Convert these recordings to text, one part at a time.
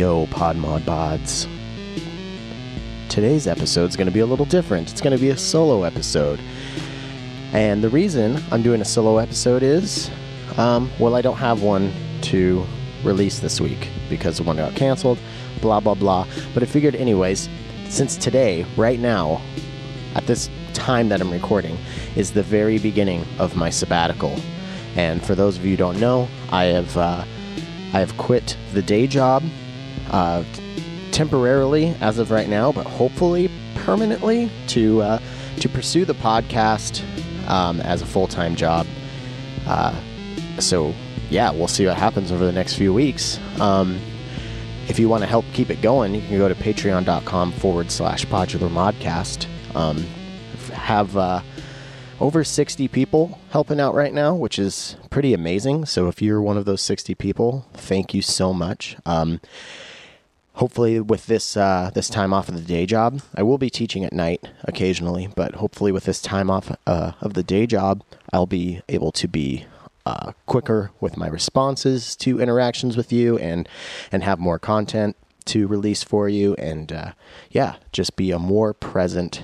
Yo, Bods. Today's episode is going to be a little different. It's going to be a solo episode. And the reason I'm doing a solo episode is, um, well, I don't have one to release this week because the one got canceled, blah, blah, blah. But I figured, anyways, since today, right now, at this time that I'm recording, is the very beginning of my sabbatical. And for those of you who don't know, I have uh, I have quit the day job uh, temporarily as of right now, but hopefully permanently to uh, to pursue the podcast um, as a full time job. Uh, so yeah, we'll see what happens over the next few weeks. Um, if you want to help keep it going, you can go to patreon.com forward slash podular modcast. Um, have uh, over 60 people helping out right now, which is pretty amazing. So if you're one of those 60 people, thank you so much. Um, hopefully, with this uh, this time off of the day job, I will be teaching at night occasionally, but hopefully, with this time off uh, of the day job, I'll be able to be uh, quicker with my responses to interactions with you and and have more content to release for you and uh, yeah just be a more present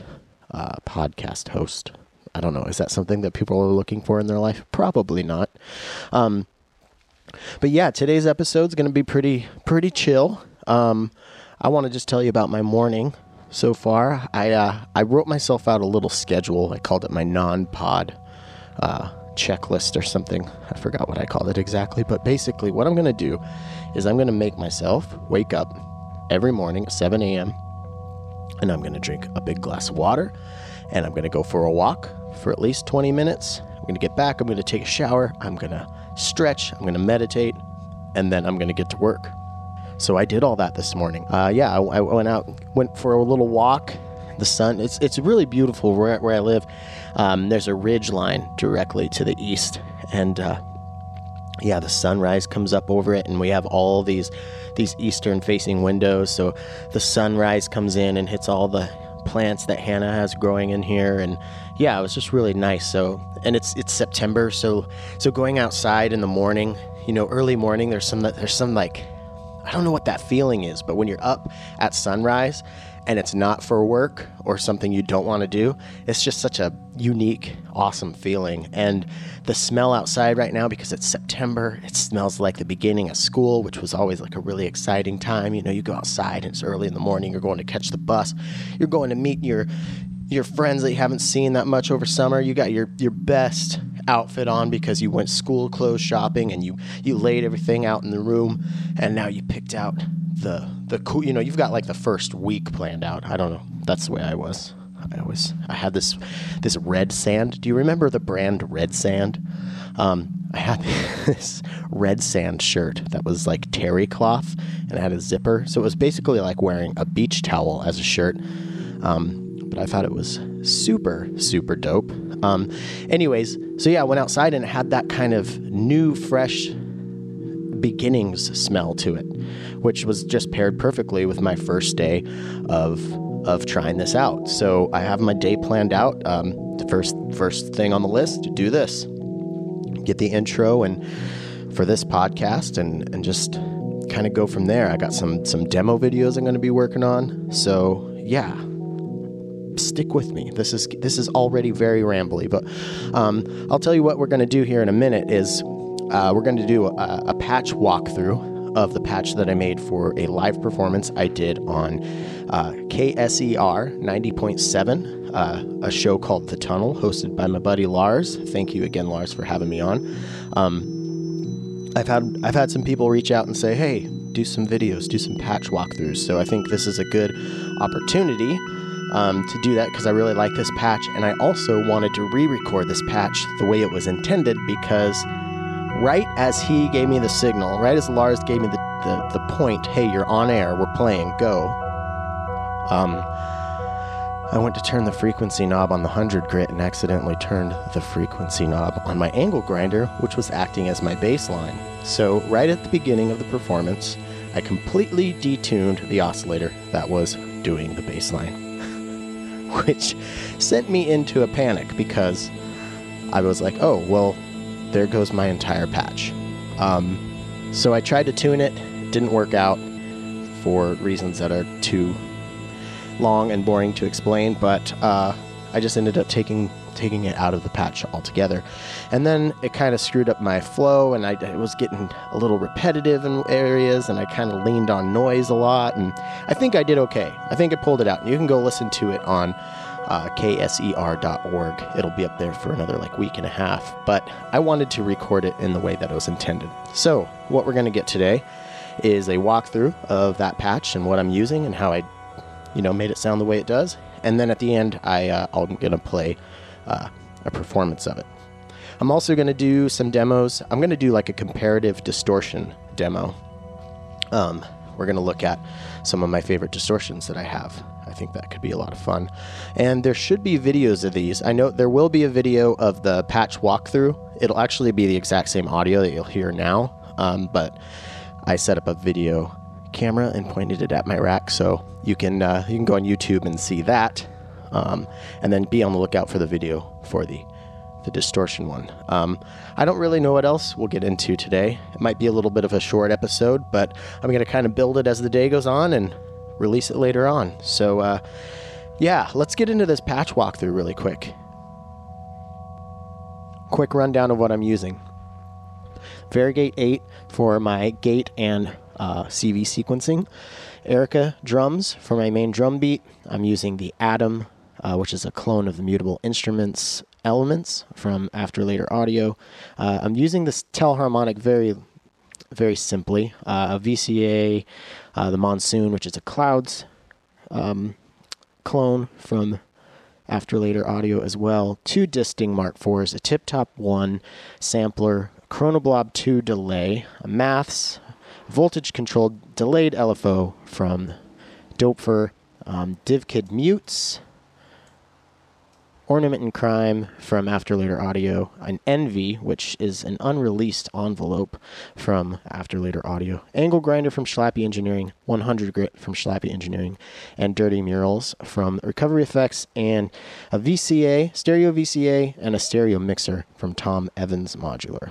uh, podcast host I don't know. Is that something that people are looking for in their life? Probably not. Um, but yeah, today's episode is going to be pretty pretty chill. Um, I want to just tell you about my morning so far. I uh, I wrote myself out a little schedule. I called it my non-pod uh, checklist or something. I forgot what I called it exactly. But basically, what I'm going to do is I'm going to make myself wake up every morning at 7 a.m. and I'm going to drink a big glass of water and I'm going to go for a walk for at least 20 minutes. I'm going to get back, I'm going to take a shower, I'm going to stretch, I'm going to meditate, and then I'm going to get to work. So I did all that this morning. Uh, yeah, I, I, went out, went for a little walk. The sun, it's, it's really beautiful where, where I live. Um, there's a ridge line directly to the east, and uh, yeah, the sunrise comes up over it, and we have all these these eastern facing windows. So the sunrise comes in and hits all the plants that Hannah has growing in here, and yeah, it was just really nice. So, and it's it's September, so so going outside in the morning, you know, early morning, there's some there's some like I don't know what that feeling is, but when you're up at sunrise and it's not for work or something you don't want to do, it's just such a unique, awesome feeling. And the smell outside right now, because it's September, it smells like the beginning of school, which was always like a really exciting time. You know, you go outside and it's early in the morning, you're going to catch the bus, you're going to meet your your friends that you haven't seen that much over summer. You got your your best outfit on because you went school clothes shopping and you you laid everything out in the room and now you picked out the the cool you know you've got like the first week planned out. I don't know. That's the way i was. I always i had this this red sand. Do you remember the brand red sand? Um, i had this red sand shirt that was like terry cloth and had a zipper. So it was basically like wearing a beach towel as a shirt. Um, i thought it was super super dope um, anyways so yeah i went outside and it had that kind of new fresh beginnings smell to it, which was just paired perfectly with my first day of of trying this out. So I have my day planned out. Um, the first first thing on the list, do this, get the intro and for this podcast, and and just kind of go from there. I got some some demo videos I'm going to be working on. So yeah, stick with me. This is this is already very rambly, but um, I'll tell you what we're going to do here in a minute is uh, we're going to do a, a, patch walkthrough of the patch that I made for a live performance I did on uh, KSER 90.7, uh, a show called The Tunnel, hosted by my buddy Lars. Thank you again, Lars, for having me on. Um, I've had I've had some people reach out and say, "Hey, do some videos, do some patch walkthroughs." So I think this is a good opportunity um, to do that because I really like this patch, and I also wanted to re-record this patch the way it was intended because right as he gave me the signal, right as Lars gave me the, the, the point, hey, you're on air, we're playing, go. Um, I went to turn the frequency knob on the 100 grit and accidentally turned the frequency knob on my angle grinder, which was acting as my baseline. So, right at the beginning of the performance, I completely detuned the oscillator that was doing the bass line, which sent me into a panic because I was like, oh, well, there goes my entire patch. Um, so I tried to tune it, didn't work out. for reasons that are too long and boring to explain. But uh, I just ended up taking taking it out of the patch altogether. And then it kind of screwed up my flow, and I it was getting a little repetitive in areas, and I kind of leaned on noise a lot. And I think I did okay. I think I pulled it out. And You can go listen to it on uh, kser.org. It'll be up there for another like week and a half. But I wanted to record it in the way that it was intended. So what we're going to get today is a walkthrough of that patch and what I'm using and how I, you know, made it sound the way it does. And then at the end, I uh, I'm going to play uh, a performance of it. I'm also going to do some demos. I'm going to do like a comparative distortion demo. Um, we're going to look at some of my favorite distortions that I have. I think that could be a lot of fun. And there should be videos of these. I know there will be a video of the patch walkthrough. It'll actually be the exact same audio that you'll hear now, um, but I set up a video camera and pointed it at my rack, so you can uh, you can go on YouTube and see that um, and then be on the lookout for the video for the the distortion one. Um, I don't really know what else we'll get into today. It might be a little bit of a short episode, but I'm going to kind of build it as the day goes on and release it later on. So, uh, yeah, let's get into this patch walkthrough really quick. Quick rundown of what I'm using. Varigate 8 for my gate and uh, CV sequencing. Erica drums for my main drum beat. I'm using the Atom uh, which is a clone of the Mutable Instruments elements from After Later Audio. Uh, I'm using this Telharmonic very, very simply. Uh, a VCA, uh, the Monsoon, which is a Clouds um, clone from After Later Audio as well. Two Disting Mark IVs, a Tip Top 1 sampler, Chronoblob 2 delay, a Maths voltage controlled delayed LFO from Doepfer, um, DivKid mutes, Ornament and Crime from After Later Audio, an Envy, which is an unreleased envelope from After Later Audio, Angle Grinder from Schlappi Engineering, 100 Grit from Schlappi Engineering, and Dirty Murals from Recovery Effects, and a VCA, stereo VCA, and a stereo mixer from Tom Evans Modular.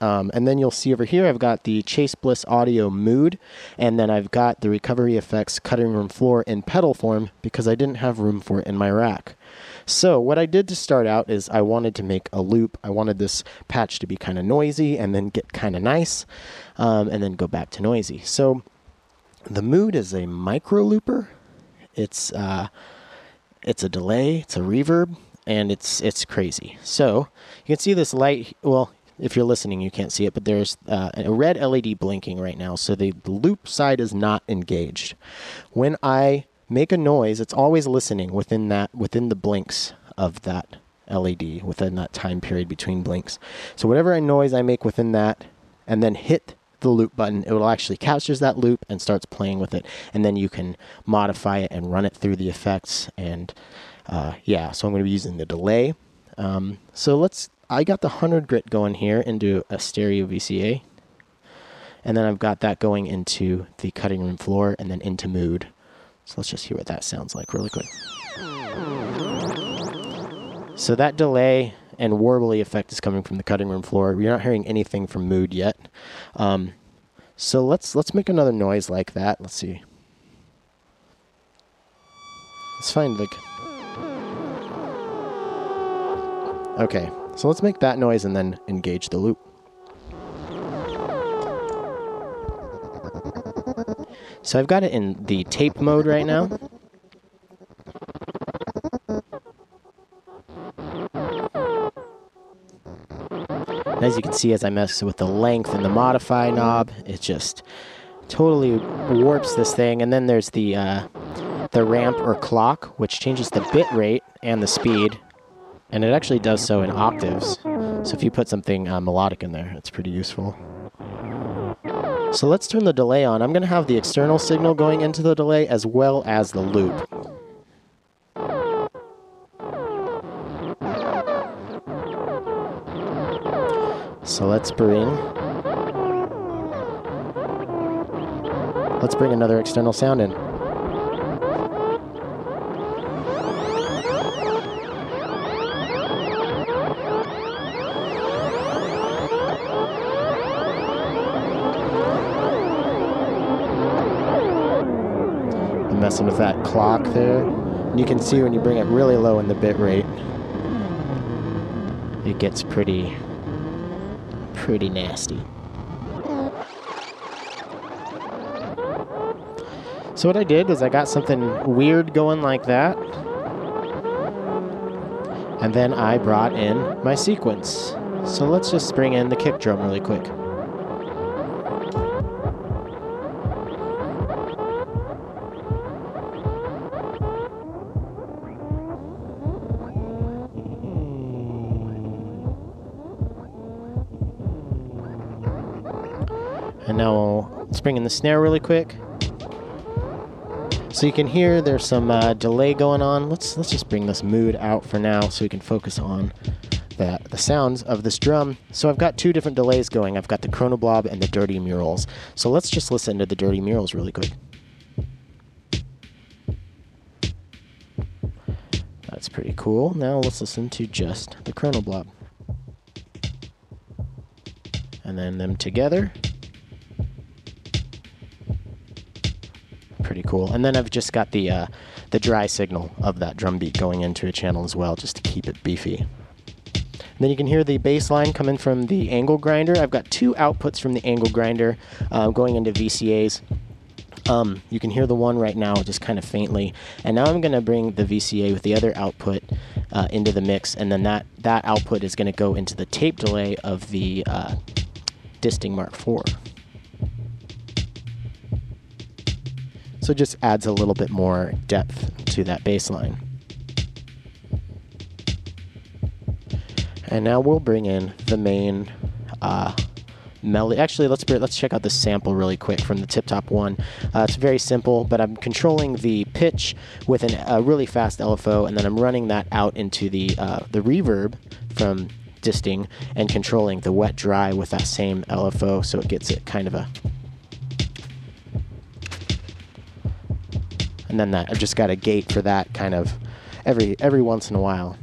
Um, and then you'll see over here, I've got the Chase Bliss Audio Mood, and then I've got the Recovery Effects Cutting Room Floor in pedal form because I didn't have room for it in my rack. So what I did to start out is I wanted to make a loop. I wanted this patch to be kind of noisy and then get kind of nice, um, and then go back to noisy. So the mood is a micro looper. It's uh, it's a delay. It's a reverb, and it's it's crazy. So you can see this light. Well, if you're listening, you can't see it, but there's uh, a red LED blinking right now. So the, the loop side is not engaged. When I make a noise, it's always listening within that within the blinks of that LED within that time period between blinks. So whatever noise I make within that, and then hit the loop button, it will actually captures that loop and starts playing with it, and then you can modify it and run it through the effects. And uh, yeah, so I'm going to be using the delay. Um, so let's. I got the 100 grit going here into a stereo VCA. And then I've got that going into the cutting room floor and then into mood. So let's just hear what that sounds like really quick. So that delay and warbly effect is coming from the cutting room floor. You're not hearing anything from mood yet. Um, so let's let's make another noise like that. Let's see. Let's find like. Okay, so let's make that noise and then engage the loop. So I've got it in the tape mode right now. As you can see, as I mess with the length and the modify knob, it just totally warps this thing. And then there's the uh, the ramp or clock, which changes the bit rate and the speed, and it actually does so in octaves. So if you put something uh, melodic in there, it's pretty useful. So let's turn the delay on. I'm going to have the external signal going into the delay as well as the loop. So let's bring let's bring another external sound in. Messing with that clock there. And you can see when you bring it really low in the bit rate, it gets pretty, pretty nasty. So what I did is I got something weird going like that. And then I brought in my sequence. So let's just bring in the kick drum really quick. Bring in the snare really quick. So you can hear there's some uh, delay going on. Let's let's just bring this mood out for now so we can focus on the, the sounds of this drum. So I've got two different delays going. I've got the Chronoblob and the Dirty Murals. So let's just listen to the Dirty Murals really quick. That's pretty cool. Now let's listen to just the Chronoblob. And then them together. Pretty cool. And then I've just got the uh, the dry signal of that drum beat going into a channel as well, just to keep it beefy. And then you can hear the bass line coming from the angle grinder. I've got two outputs from the angle grinder uh, going into VCAs. Um, you can hear the one right now just kind of faintly. And now I'm going to bring the VCA with the other output uh, into the mix, and then that, that output is going to go into the tape delay of the uh, Disting Mark IV. So it just adds a little bit more depth to that bass line. And now we'll bring in the main uh, melody. Actually, let's let's check out the sample really quick from the Tip Top one. Uh, it's very simple, but I'm controlling the pitch with an, a really fast LFO, and then I'm running that out into the uh, the reverb from Disting and controlling the wet dry with that same LFO, so it gets it kind of a and then that I've just got a gate for that kind of every every once in a while.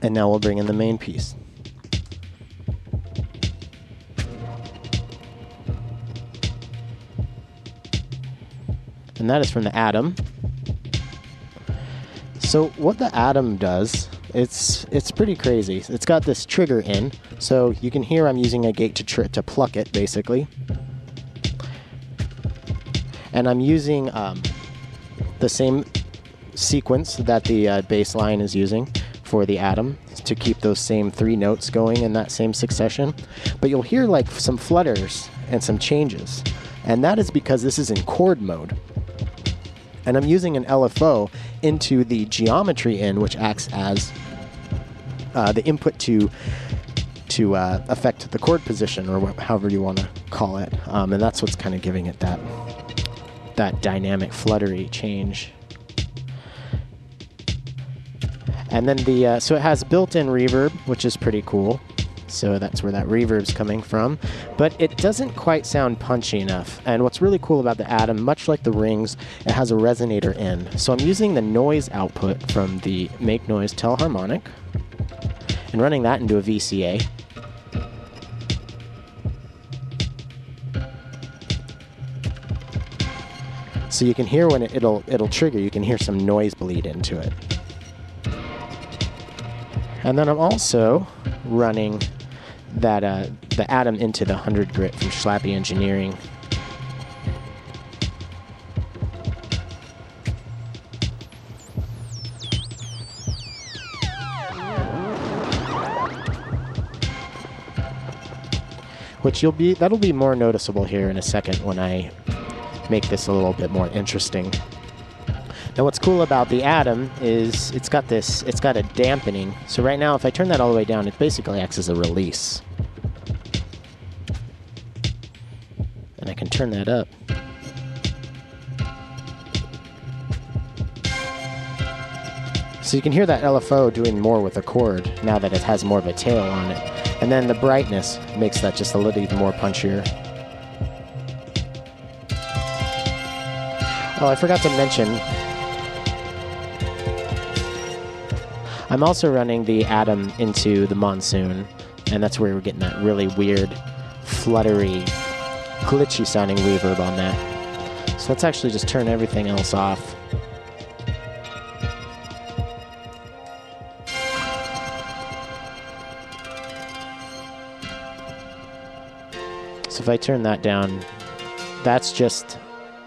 And now we'll bring in the main piece. And that is from the Atom. So what the Atom does, it's it's pretty crazy. It's got this trigger in, so you can hear I'm using a gate to tr- to pluck it basically and I'm using um, the same sequence that the uh, bass line is using for the atom to keep those same three notes going in that same succession. But you'll hear like some flutters and some changes, and that is because this is in chord mode. And I'm using an LFO into the geometry in, which acts as uh, the input to to uh, affect the chord position, or wh- however you want to call it. Um, and that's what's kind of giving it that that dynamic fluttery change. And then the uh, so it has built-in reverb, which is pretty cool. So that's where that reverb's coming from. But it doesn't quite sound punchy enough. And what's really cool about the Atom, much like the Rings, it has a resonator in. So I'm using the noise output from the Make Noise Telharmonic and running that into a VCA. So you can hear when it, it'll it'll trigger. You can hear some noise bleed into it. And then I'm also running that uh, the atom into the 100 grit from Schlappi Engineering. Which you'll be that'll be more noticeable here in a second when I make this a little bit more interesting. Now what's cool about the Atom is it's got this, it's got a dampening. So right now if I turn that all the way down, it basically acts as a release. And I can turn that up. So you can hear that LFO doing more with the chord now that it has more of a tail on it. And then the brightness makes that just a little even more punchier. Oh, I forgot to mention. I'm also running the Atom into the Monsoon, and that's where we're getting that really weird, fluttery glitchy sounding reverb on that. So let's actually just turn everything else off. So if I turn that down, that's just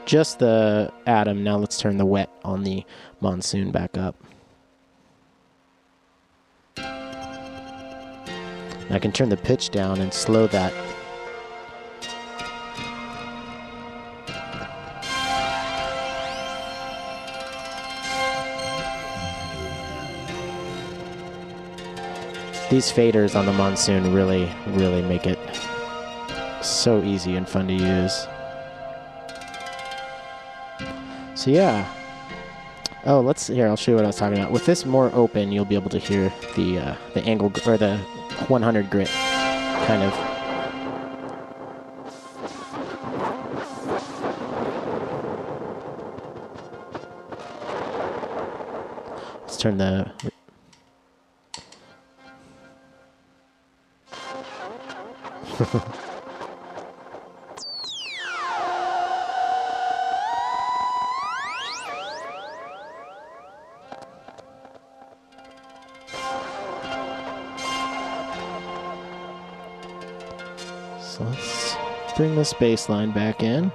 just the atom. Now let's turn the wet on the monsoon back up. I can turn the pitch down and slow that. These faders on the monsoon really, really make it so easy and fun to use. So yeah. Oh, let's here. I'll show you what I was talking about. With this more open, you'll be able to hear the uh, the angle or the 100 grit kind of. Let's turn the. So let's bring this bass line back in.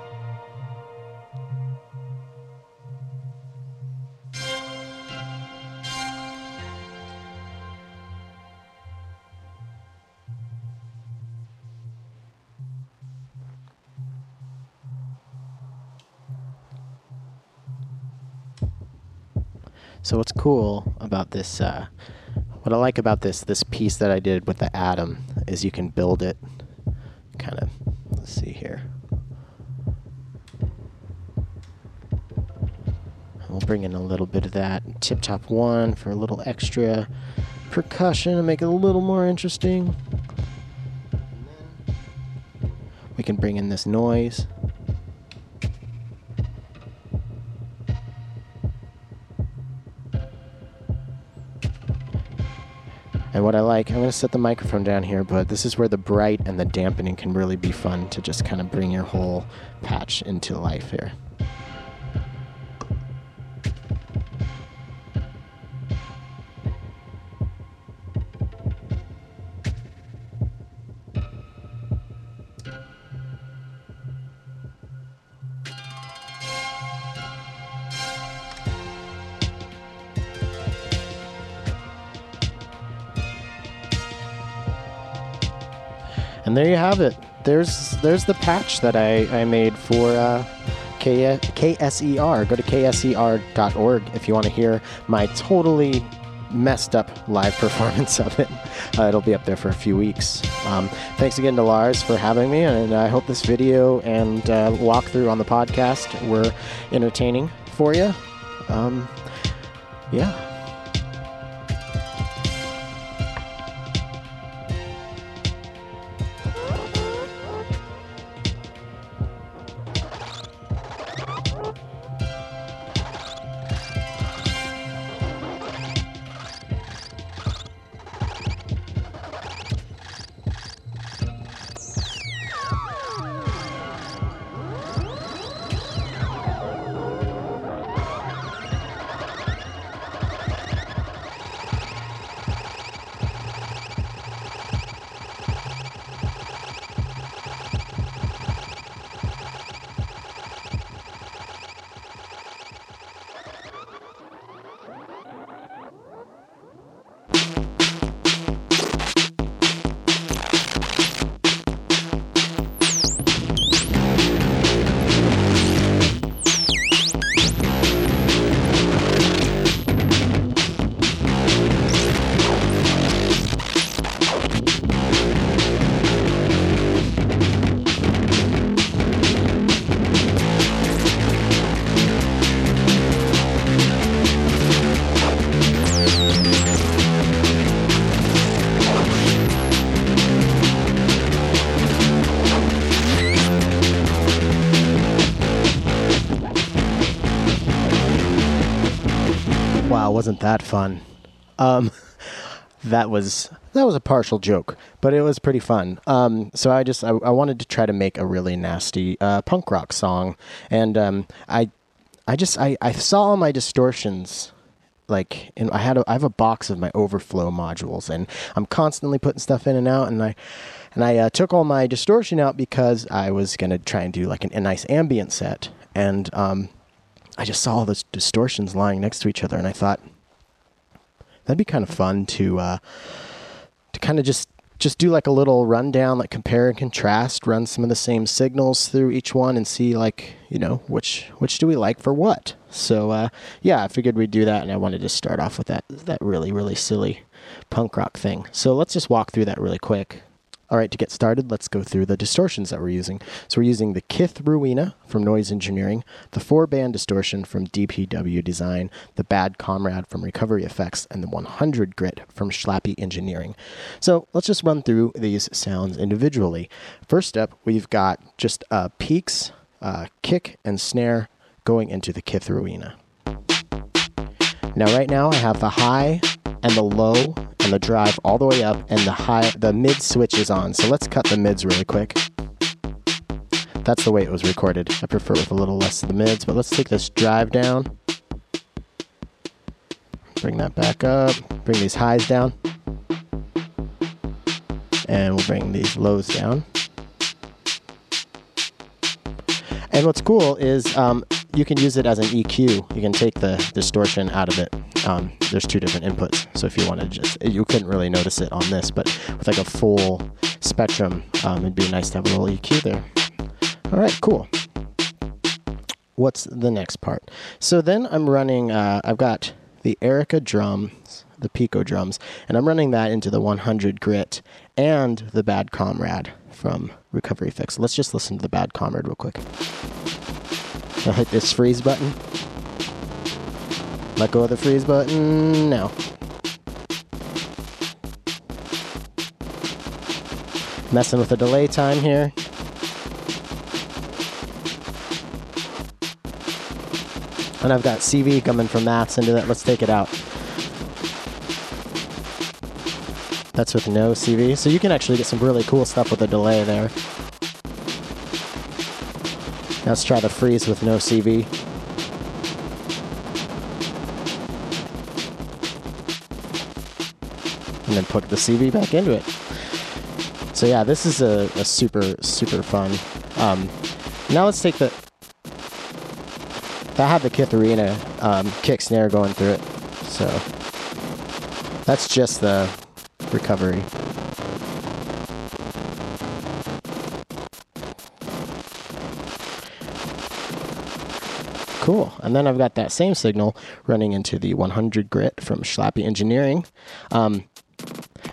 So what's cool about this, uh, what I like about this this piece that I did with the atom is you can build it kind of, let's see here. We'll bring in a little bit of that tip top one for a little extra percussion and make it a little more interesting. We can bring in this noise. And what I like, I'm going to set the microphone down here, but this is where the bright and the dampening can really be fun to just kind of bring your whole patch into life here. And there you have it. There's there's the patch that I, I made for uh, K- KSER. Go to kser.org if you want to hear my totally messed up live performance of it. Uh, it'll be up there for a few weeks. Um, thanks again to Lars for having me, and I hope this video and uh, walkthrough on the podcast were entertaining for you. Um, yeah. That fun? Um, that was that was a partial joke, but it was pretty fun. Um, so I just I, I, wanted to try to make a really nasty uh, punk rock song, and um, I I just I, I saw all my distortions like and I had a, I have a box of my overflow modules and I'm constantly putting stuff in and out and I and I uh, took all my distortion out because I was gonna try and do like an, a nice ambient set and um, I just saw all those distortions lying next to each other and I thought that'd be kind of fun to uh, to kind of just just do like a little rundown, like compare and contrast, run some of the same signals through each one, and see like you know which which do we like for what. So uh, yeah, I figured we'd do that, and I wanted to start off with that that really really silly punk rock thing. So let's just walk through that really quick. All right, to get started, let's go through the distortions that we're using. So we're using the Kith Ruina from Noise Engineering, the four band distortion from DPW Design, the Bad Comrade from Recovery Effects, and the 100 Grit from Schlappi Engineering. So let's just run through these sounds individually. First up, we've got just uh, peaks, uh, kick, and snare going into the Kith Ruina. Now, right now, I have the high and the low and the drive all the way up and the high the mid switch is on. So let's cut the mids really quick. That's the way it was recorded. I prefer with a little less of the mids, but let's take this drive down. Bring that back up. Bring these highs down. And we'll bring these lows down. And what's cool is um, you can use it as an EQ. You can take the distortion out of it. Um, there's two different inputs. So if you want to just, you couldn't really notice it on this, but with like a full spectrum, um, it'd be nice to have a little EQ there. All right, cool. What's the next part? So then I'm running, uh, I've got the Erica drums, the Pico drums, and I'm running that into the 100 grit and the Bad Comrade from Recovery Effects. Let's just listen to the Bad Comrade real quick. I'll hit this freeze button. Let go of the freeze button now. Messing with the delay time here. And I've got CV coming from maths into that. Let's take it out. That's with no CV. So you can actually get some really cool stuff with a delay there. Let's try the freeze with no CV. And then put the CV back into it. So yeah, this is a, a super, super fun. Um, now let's take the... That had the Kith Ruina um, kick snare going through it. So that's just the recovery. Cool. And then I've got that same signal running into the 100 grit from Schlappi Engineering. Um,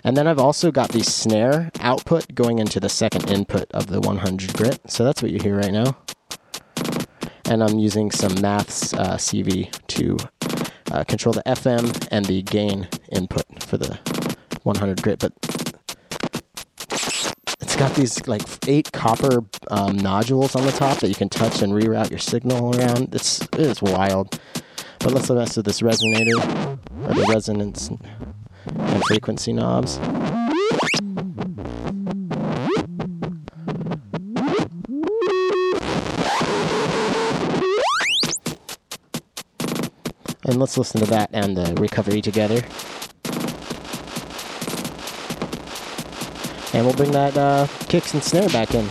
and then I've also got the snare output going into the second input of the 100 grit. So that's what you hear right now. And I'm using some Maths uh, CV to uh, control the FM and the gain input for the 100 grit. But it's got these like eight copper um, nodules on the top that you can touch and reroute your signal around. It's it's wild. But let's mess with this resonator or the resonance and frequency knobs. And let's listen to that and the recovery together. And we'll bring that uh, kicks and snare back in.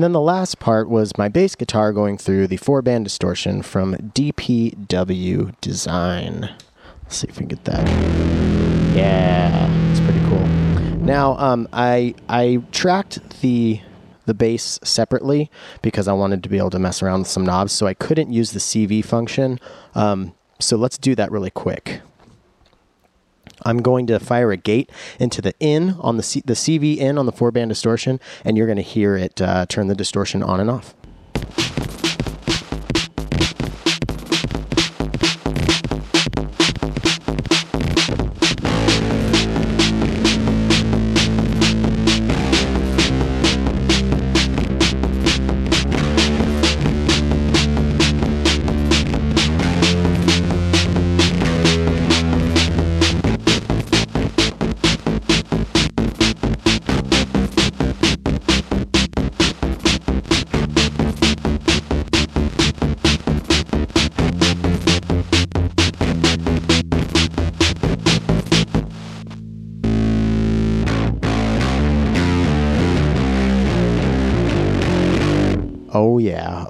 And then the last part was my bass guitar going through the four band distortion from DPW Design. Let's see if we can get that. Yeah, it's pretty cool. Now, um, I I tracked the the bass separately because I wanted to be able to mess around with some knobs, so I couldn't use the CV function. Um, so let's do that really quick. I'm going to fire a gate into the in on the, C- the CV in on the four band distortion, and you're going to hear it uh, turn the distortion on and off.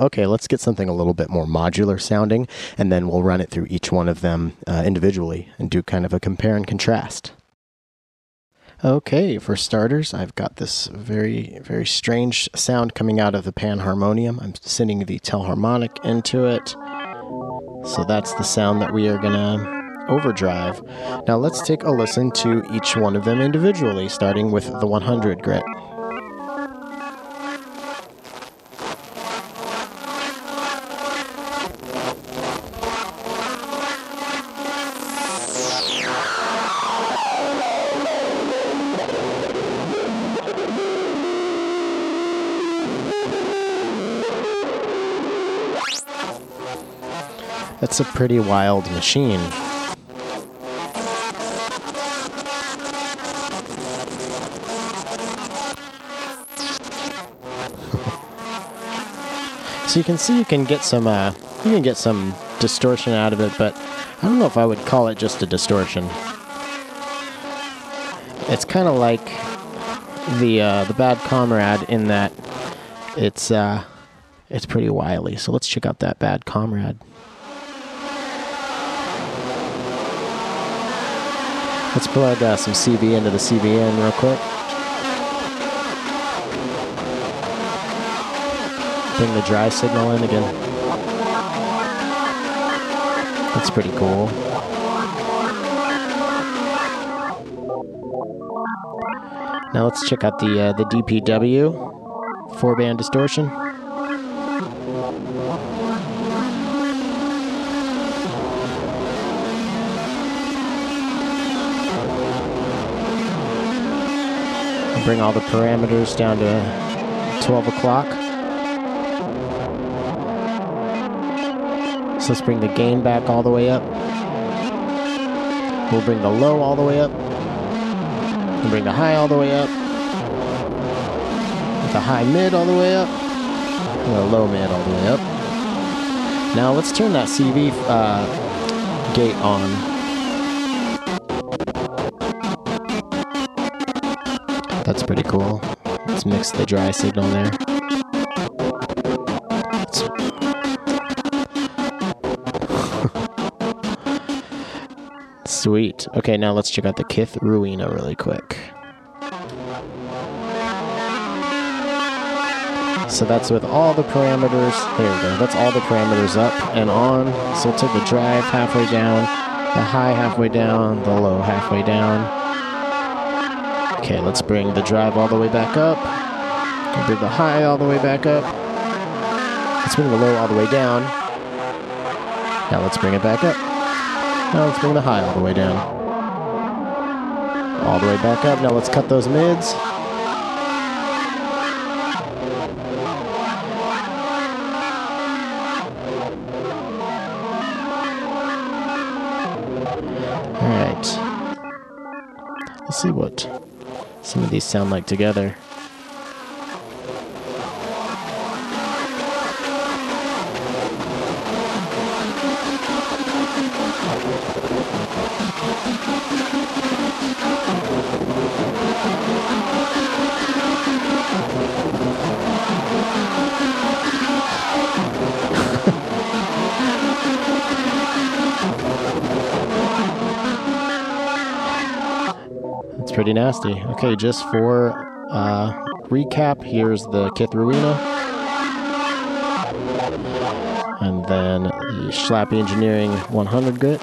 Okay, let's get something a little bit more modular sounding, and then we'll run it through each one of them uh, individually and do kind of a compare and contrast. Okay, for starters, I've got this very, very strange sound coming out of the panharmonium. I'm sending the telharmonic into it. So that's the sound that we are going to overdrive. Now let's take a listen to each one of them individually, starting with the 100 grit. That's a pretty wild machine. so you can see you can get some uh, you can get some distortion out of it, but I don't know if I would call it just a distortion. It's kind of like the uh, the bad comrade in that it's uh, it's pretty wily. So let's check out that bad comrade. Let's plug uh, some CV into the CVN real quick. Bring the dry signal in again. That's pretty cool. Now let's check out the uh, the DPW four band distortion. Bring all the parameters down to 12 o'clock. So let's bring the gain back all the way up. We'll bring the low all the way up. We'll bring the high all the way up. The high mid all the way up. And the low mid all the way up. Now let's turn that CV uh, gate on. That's pretty cool. Let's mix the dry signal there. Sweet. Okay, now let's check out the Kith Ruina really quick. So that's with all the parameters. There we go. That's all the parameters up and on. So take the drive halfway down, the high halfway down, the low halfway down. Okay, let's bring the drive all the way back up. Bring the high all the way back up. Let's bring the low all the way down. Now let's bring it back up. Now let's bring the high all the way down. All the way back up. Now let's cut those mids. Alright. Let's see what some of these sound like together. pretty nasty. Okay, just for uh, recap, here's the Kith Ruina. And then the Schlappi Engineering 100 grit.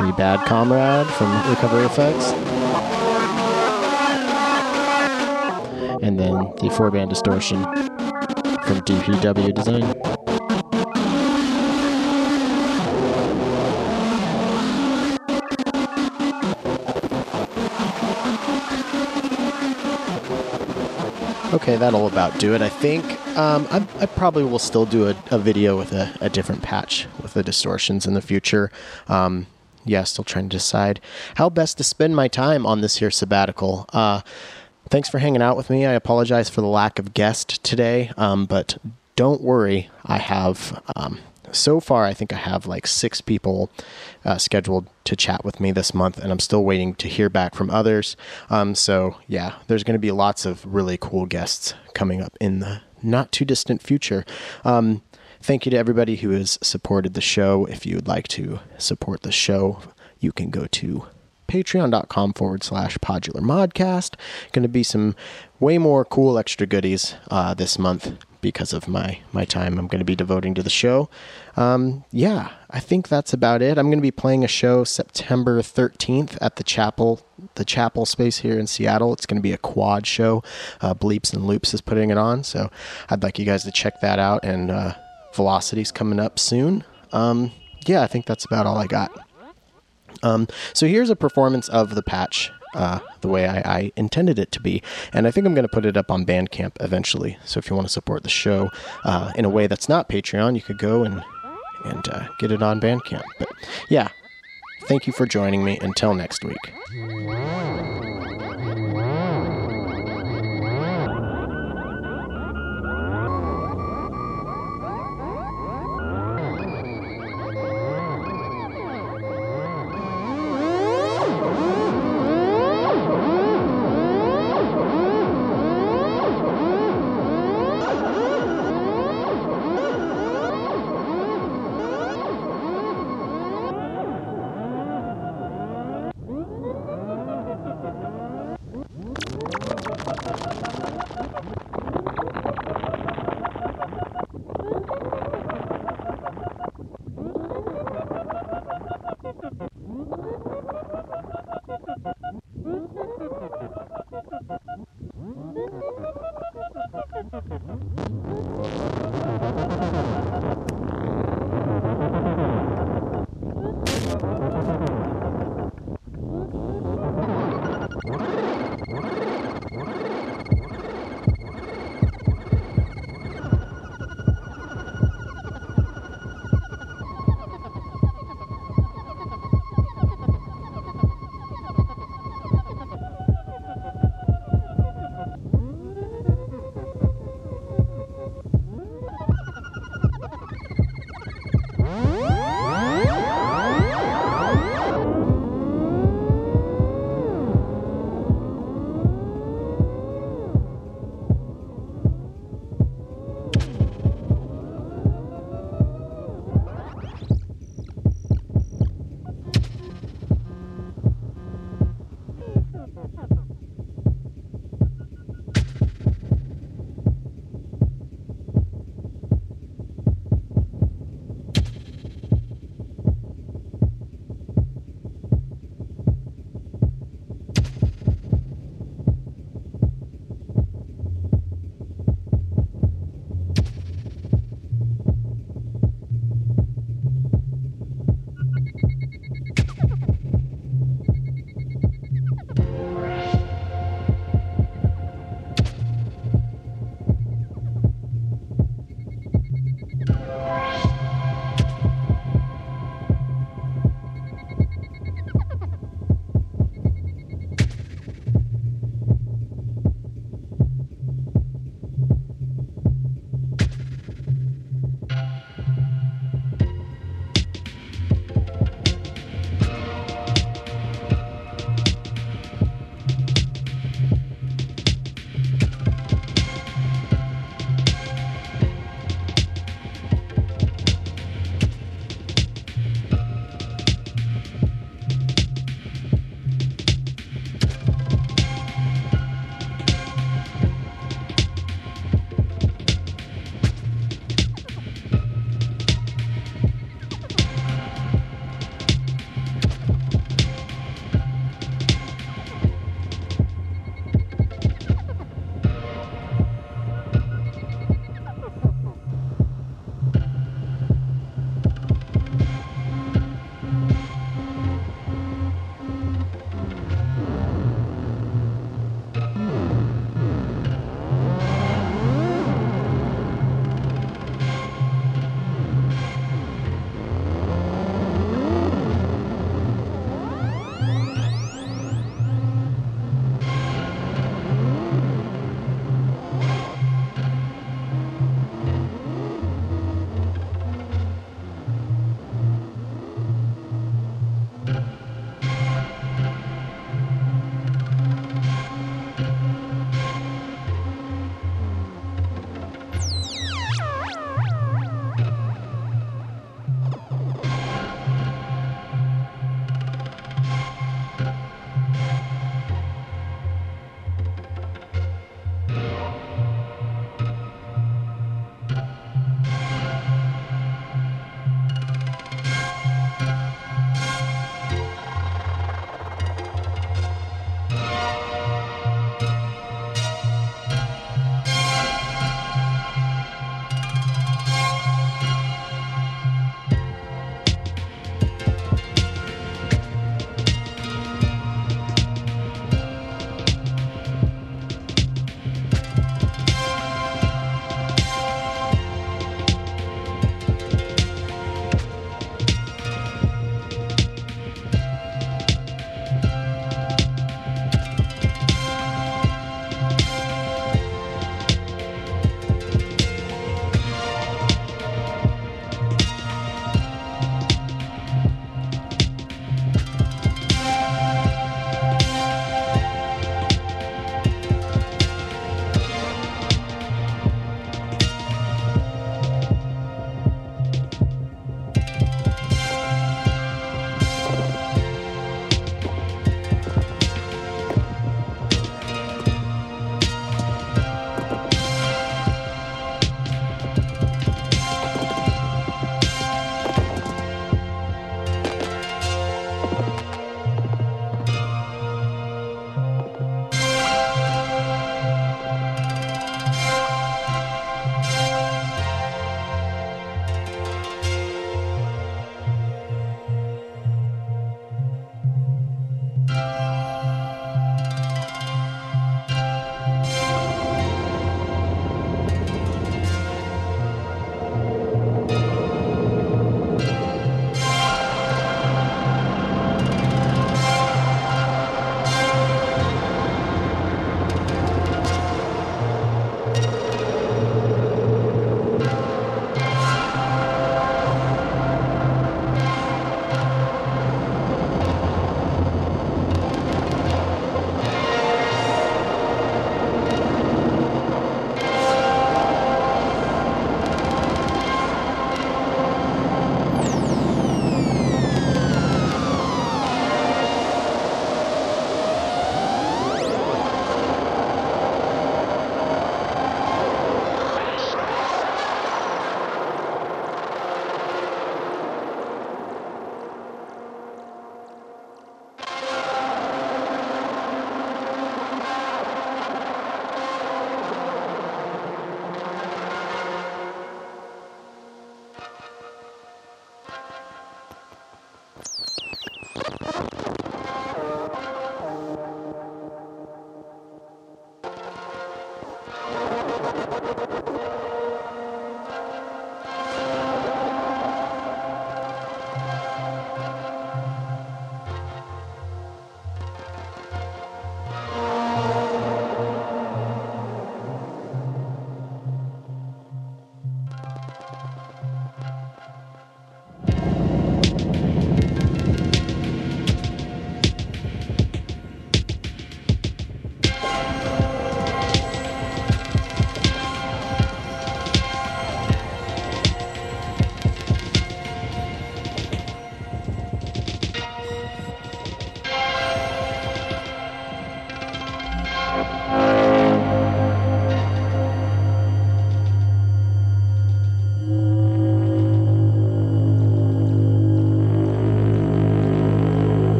The Bad Comrade from Recovery Effects. And then the four band distortion from DPW Design. Okay, that'll about do it, I think. Um, I, I, probably will still do a, a video with a, a, different patch with the distortions in the future. Um, yeah, still trying to decide how best to spend my time on this here sabbatical. Uh, thanks for hanging out with me. I apologize for the lack of guest today, um, but don't worry. I have um, so far, I think I have like six people uh, scheduled to chat with me this month, and I'm still waiting to hear back from others. Um, so, yeah, there's going to be lots of really cool guests coming up in the not too distant future. Um, thank you to everybody who has supported the show. If you would like to support the show, you can go to patreon.com forward slash podular modcast. Going to be some way more cool extra goodies uh, this month because of my my time I'm going to be devoting to the show. Um, yeah, I think that's about it. I'm going to be playing a show September 13th at the chapel, the chapel space here in Seattle. It's going to be a quad show. Uh, Bleeps and Loops is putting it on, so I'd like you guys to check that out. And uh, Velocity's coming up soon. Um, yeah, I think that's about all I got. Um, so here's a performance of the patch uh, the way I, I, intended it to be. And I think I'm going to put it up on Bandcamp eventually. So if you want to support the show uh, in a way that's not Patreon, you could go and and uh, get it on Bandcamp. But yeah, thank you for joining me. Until next week.